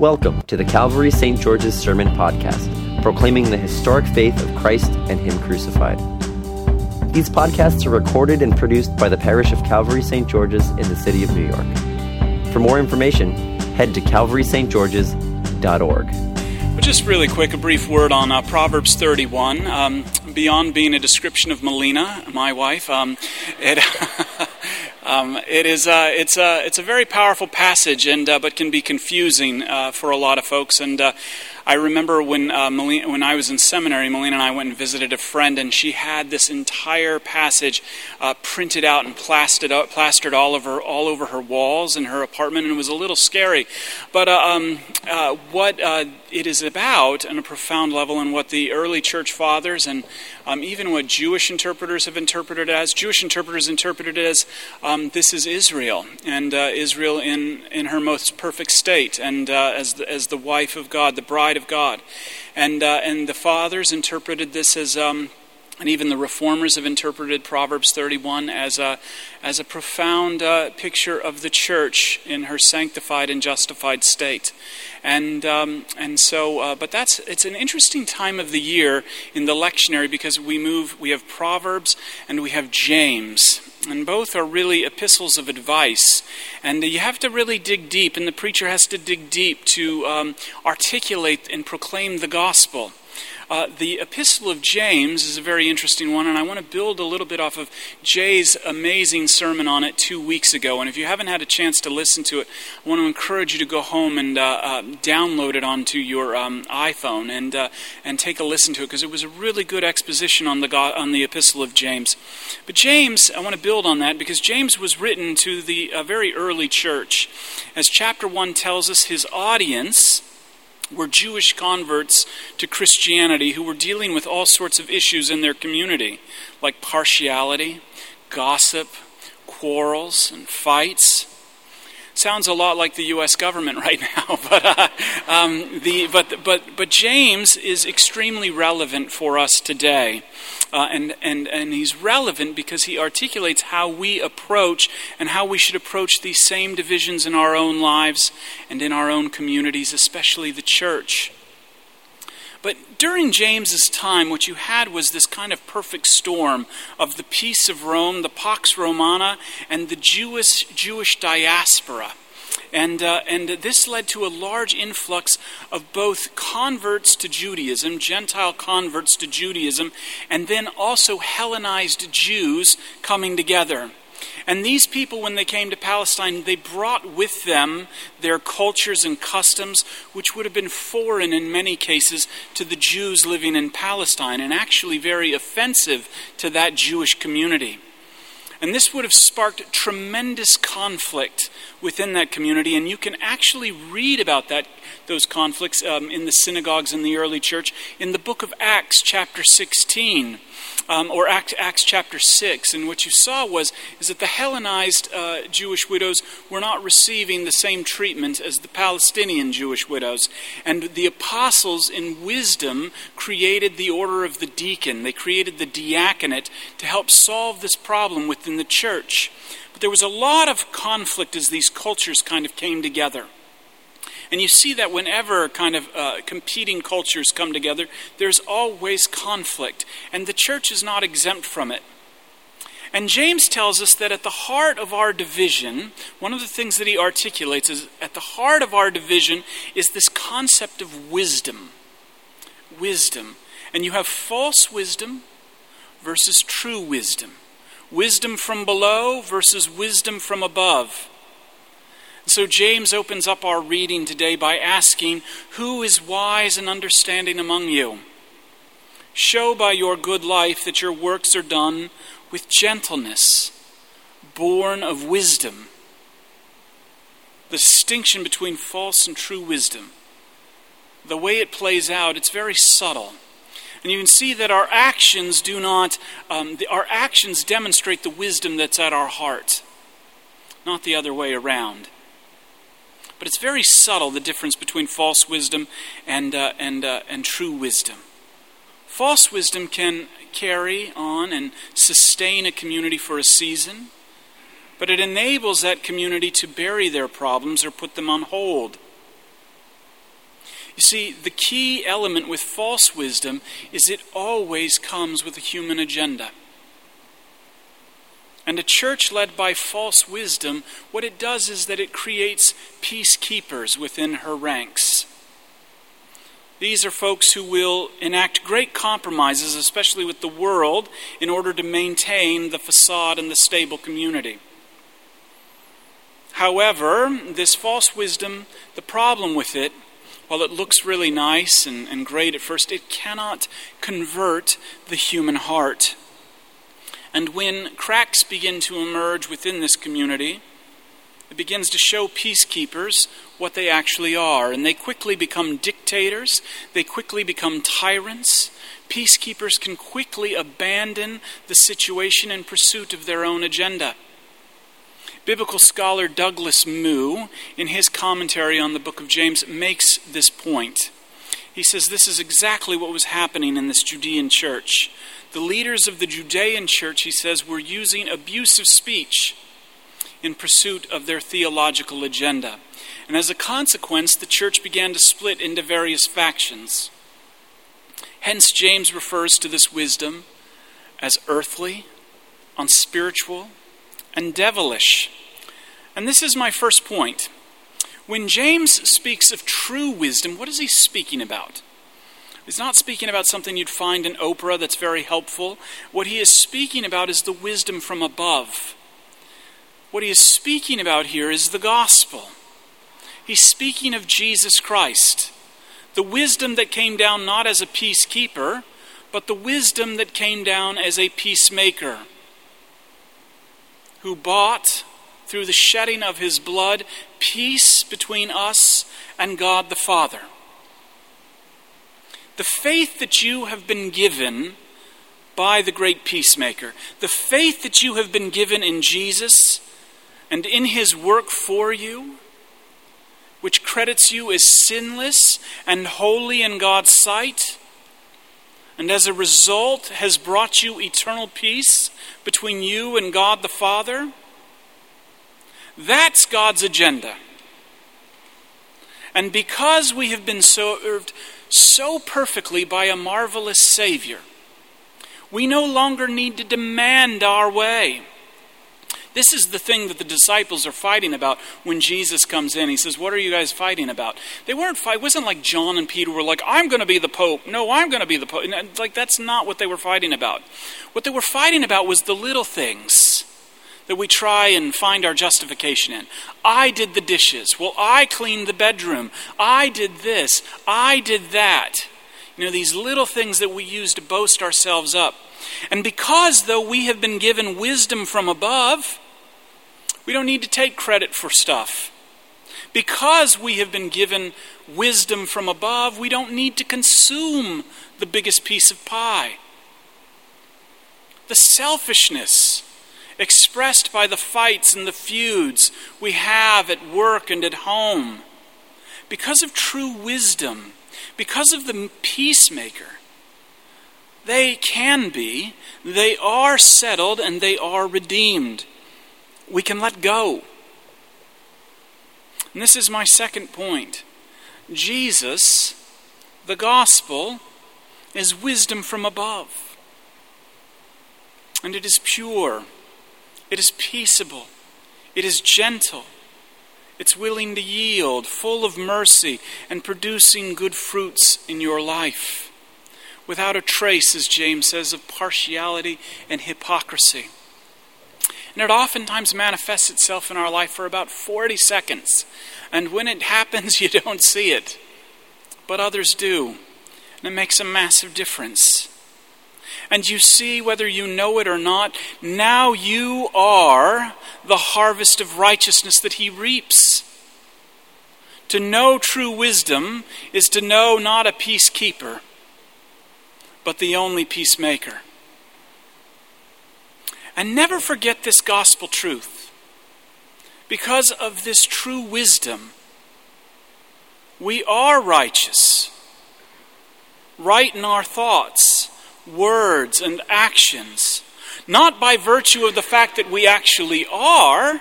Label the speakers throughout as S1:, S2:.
S1: Welcome to the Calvary St. George's Sermon Podcast, proclaiming the historic faith of Christ and Him crucified. These podcasts are recorded and produced by the parish of Calvary St. George's in the city of New York. For more information, head to calvarystgeorges.org.
S2: Well, just really quick, a brief word on uh, Proverbs 31. Um, beyond being a description of Melina, my wife, um, it. Um, it is uh, it's a uh, it's a very powerful passage, and uh, but can be confusing uh, for a lot of folks. And uh, I remember when uh, when I was in seminary, Melina and I went and visited a friend, and she had this entire passage uh, printed out and plastered, out, plastered all over all over her walls in her apartment, and it was a little scary. But uh, um, uh, what uh, it is about, on a profound level, and what the early church fathers and um, even what Jewish interpreters have interpreted as, Jewish interpreters interpreted it as um, this is Israel, and uh, Israel in in her most perfect state, and as the, as the wife of God, the bride of God. And, uh, and the fathers interpreted this as, um, and even the reformers have interpreted Proverbs 31 as a, as a profound uh, picture of the church in her sanctified and justified state. And, um, and so, uh, but that's, it's an interesting time of the year in the lectionary because we move, we have Proverbs and we have James. And both are really epistles of advice. And you have to really dig deep, and the preacher has to dig deep to um, articulate and proclaim the gospel. Uh, the Epistle of James is a very interesting one, and I want to build a little bit off of Jay's amazing sermon on it two weeks ago. And if you haven't had a chance to listen to it, I want to encourage you to go home and uh, uh, download it onto your um, iPhone and uh, and take a listen to it because it was a really good exposition on the God, on the Epistle of James. But James, I want to build on that because James was written to the very early church, as chapter one tells us. His audience were Jewish converts to Christianity who were dealing with all sorts of issues in their community, like partiality, gossip, quarrels, and fights. Sounds a lot like the U.S. government right now, but, uh, um, the, but, but, but James is extremely relevant for us today. Uh, and, and, and he's relevant because he articulates how we approach and how we should approach these same divisions in our own lives and in our own communities, especially the church. But during James's time, what you had was this kind of perfect storm of the peace of Rome, the Pax Romana, and the Jewish, Jewish diaspora. And, uh, and this led to a large influx of both converts to Judaism, Gentile converts to Judaism, and then also Hellenized Jews coming together. And these people, when they came to Palestine, they brought with them their cultures and customs, which would have been foreign in many cases to the Jews living in Palestine, and actually very offensive to that Jewish community. And this would have sparked tremendous conflict within that community. And you can actually read about that, those conflicts um, in the synagogues in the early church in the book of Acts, chapter 16 um, or Acts, chapter 6. And what you saw was is that the Hellenized uh, Jewish widows were not receiving the same treatment as the Palestinian Jewish widows. And the apostles, in wisdom, created the order of the deacon. They created the diaconate to help solve this problem within the church. But there was a lot of conflict as these cultures kind of came together. And you see that whenever kind of uh, competing cultures come together, there's always conflict. And the church is not exempt from it. And James tells us that at the heart of our division, one of the things that he articulates is at the heart of our division is this concept of wisdom. Wisdom. And you have false wisdom versus true wisdom. Wisdom from below versus wisdom from above. So James opens up our reading today by asking, Who is wise and understanding among you? Show by your good life that your works are done with gentleness, born of wisdom. The distinction between false and true wisdom. The way it plays out, it's very subtle. And you can see that our actions do not, um, the, our actions demonstrate the wisdom that's at our heart, not the other way around. But it's very subtle, the difference between false wisdom and, uh, and, uh, and true wisdom. False wisdom can carry on and sustain a community for a season, but it enables that community to bury their problems or put them on hold. You see, the key element with false wisdom is it always comes with a human agenda. And a church led by false wisdom, what it does is that it creates peacekeepers within her ranks. These are folks who will enact great compromises, especially with the world, in order to maintain the facade and the stable community. However, this false wisdom, the problem with it, while it looks really nice and, and great at first, it cannot convert the human heart. And when cracks begin to emerge within this community, it begins to show peacekeepers what they actually are. And they quickly become dictators, they quickly become tyrants. Peacekeepers can quickly abandon the situation in pursuit of their own agenda. Biblical scholar Douglas Moo, in his commentary on the book of James, makes this point. He says this is exactly what was happening in this Judean church. The leaders of the Judean church, he says, were using abusive speech in pursuit of their theological agenda. And as a consequence, the church began to split into various factions. Hence, James refers to this wisdom as earthly, unspiritual, and devilish. And this is my first point. When James speaks of true wisdom, what is he speaking about? He's not speaking about something you'd find in Oprah that's very helpful. What he is speaking about is the wisdom from above. What he is speaking about here is the gospel. He's speaking of Jesus Christ, the wisdom that came down not as a peacekeeper, but the wisdom that came down as a peacemaker, who bought, through the shedding of his blood, peace between us and God the Father. The faith that you have been given by the great peacemaker, the faith that you have been given in Jesus and in his work for you, which credits you as sinless and holy in God's sight, and as a result has brought you eternal peace between you and God the Father. That's God's agenda. And because we have been served so perfectly by a marvelous Savior. We no longer need to demand our way. This is the thing that the disciples are fighting about when Jesus comes in. He says, What are you guys fighting about? They weren't fighting. It wasn't like John and Peter were like, I'm going to be the Pope. No, I'm going to be the Pope. Like, that's not what they were fighting about. What they were fighting about was the little things that we try and find our justification in. I did the dishes. Well, I cleaned the bedroom. I did this. I did that. You know, these little things that we use to boast ourselves up. And because, though, we have been given wisdom from above, we don't need to take credit for stuff. Because we have been given wisdom from above, we don't need to consume the biggest piece of pie. The selfishness expressed by the fights and the feuds we have at work and at home. Because of true wisdom, because of the peacemaker, they can be, they are settled, and they are redeemed. We can let go. And this is my second point. Jesus, the gospel, is wisdom from above. And it is pure it is peaceable. It is gentle. It's willing to yield, full of mercy, and producing good fruits in your life. Without a trace, as James says, of partiality and hypocrisy. And it oftentimes manifests itself in our life for about 40 seconds. And when it happens, you don't see it. But others do. And it makes a massive difference and you see, whether you know it or not, now you are the harvest of righteousness that he reaps. To know true wisdom is to know not a peacekeeper, but the only peacemaker. And never forget this gospel truth. Because of this true wisdom, we are righteous, right in our thoughts words and actions, not by virtue of the fact that we actually are,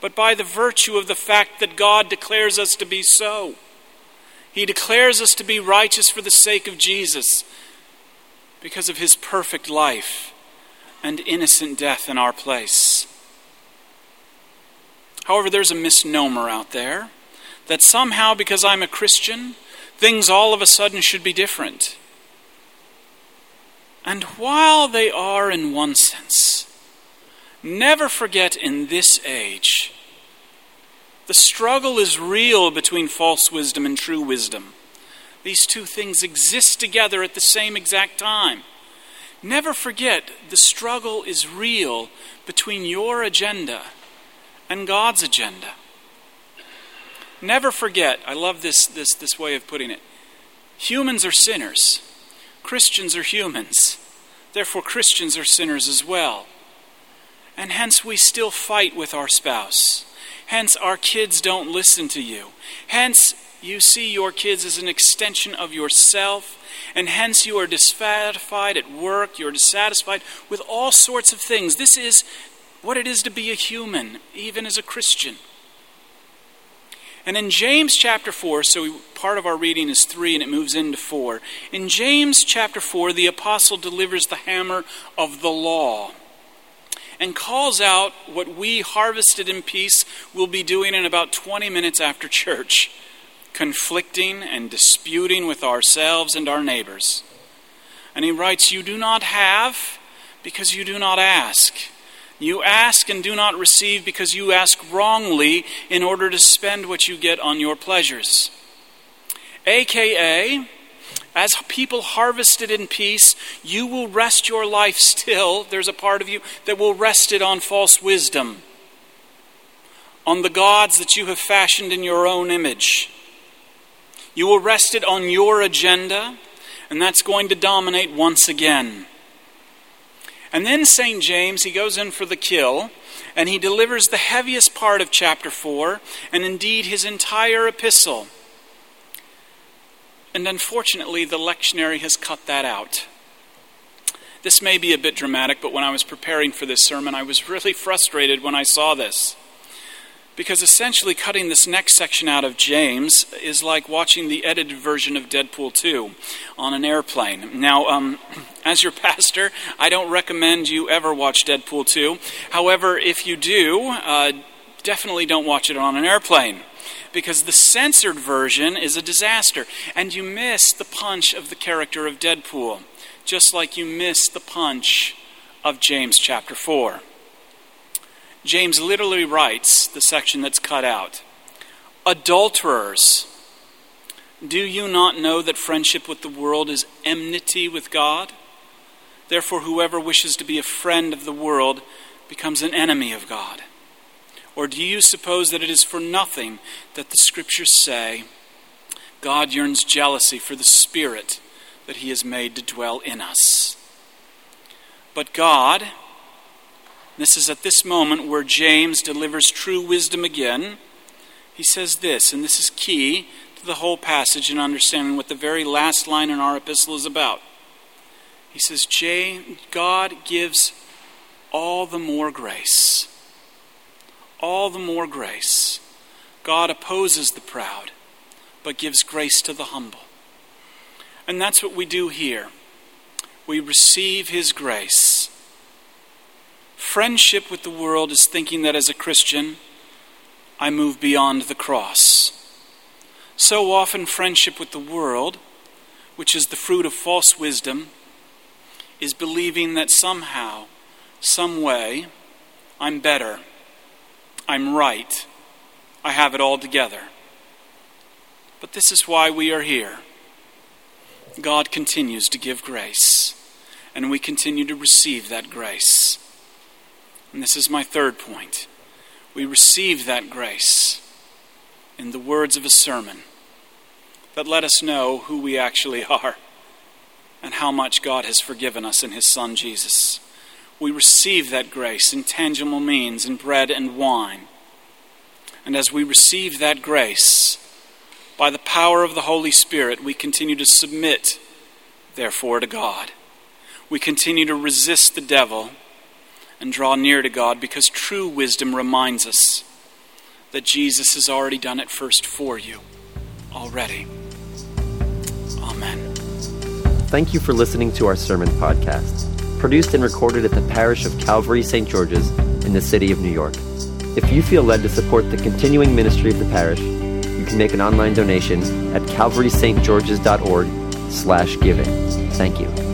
S2: but by the virtue of the fact that God declares us to be so. He declares us to be righteous for the sake of Jesus because of his perfect life and innocent death in our place. However, there's a misnomer out there that somehow, because I'm a Christian, things all of a sudden should be different. And while they are in one sense, never forget in this age, the struggle is real between false wisdom and true wisdom. These two things exist together at the same exact time. Never forget the struggle is real between your agenda and God's agenda. Never forget, I love this, this, this way of putting it. Humans are sinners, Christians are humans. Therefore, Christians are sinners as well. And hence, we still fight with our spouse. Hence, our kids don't listen to you. Hence, you see your kids as an extension of yourself, and hence you are dissatisfied at work, you're dissatisfied with all sorts of things. This is what it is to be a human, even as a Christian. And in James chapter 4, so we, part of our reading is 3 and it moves into 4. In James chapter 4, the apostle delivers the hammer of the law and calls out what we harvested in peace will be doing in about 20 minutes after church conflicting and disputing with ourselves and our neighbors. And he writes, You do not have because you do not ask. You ask and do not receive because you ask wrongly in order to spend what you get on your pleasures. AKA, as people harvested in peace, you will rest your life still. There's a part of you that will rest it on false wisdom, on the gods that you have fashioned in your own image. You will rest it on your agenda, and that's going to dominate once again. And then St. James, he goes in for the kill, and he delivers the heaviest part of chapter 4, and indeed his entire epistle. And unfortunately, the lectionary has cut that out. This may be a bit dramatic, but when I was preparing for this sermon, I was really frustrated when I saw this because essentially cutting this next section out of James is like watching the edited version of Deadpool 2 on an airplane. Now, um, as your pastor, I don't recommend you ever watch Deadpool 2. However, if you do, uh, definitely don't watch it on an airplane because the censored version is a disaster and you miss the punch of the character of Deadpool, just like you miss the punch of James chapter 4. James literally writes the section that's cut out Adulterers, do you not know that friendship with the world is enmity with God? Therefore, whoever wishes to be a friend of the world becomes an enemy of God. Or do you suppose that it is for nothing that the scriptures say, God yearns jealousy for the Spirit that He has made to dwell in us? But God, this is at this moment where James delivers true wisdom again. He says this, and this is key to the whole passage and understanding what the very last line in our epistle is about. He says, God gives all the more grace. All the more grace. God opposes the proud, but gives grace to the humble. And that's what we do here. We receive His grace. Friendship with the world is thinking that as a Christian, I move beyond the cross. So often, friendship with the world, which is the fruit of false wisdom, is believing that somehow, some way, I'm better, I'm right, I have it all together. But this is why we are here. God continues to give grace, and we continue to receive that grace. And this is my third point. We receive that grace in the words of a sermon that let us know who we actually are and how much God has forgiven us in His Son Jesus. We receive that grace in tangible means, in bread and wine. And as we receive that grace, by the power of the Holy Spirit, we continue to submit, therefore, to God. We continue to resist the devil and draw near to God because true wisdom reminds us that Jesus has already done it first for you already. Amen.
S1: Thank you for listening to our sermon podcast, produced and recorded at the parish of Calvary St. George's in the city of New York. If you feel led to support the continuing ministry of the parish, you can make an online donation at calvarystgeorges.org slash giving. Thank you.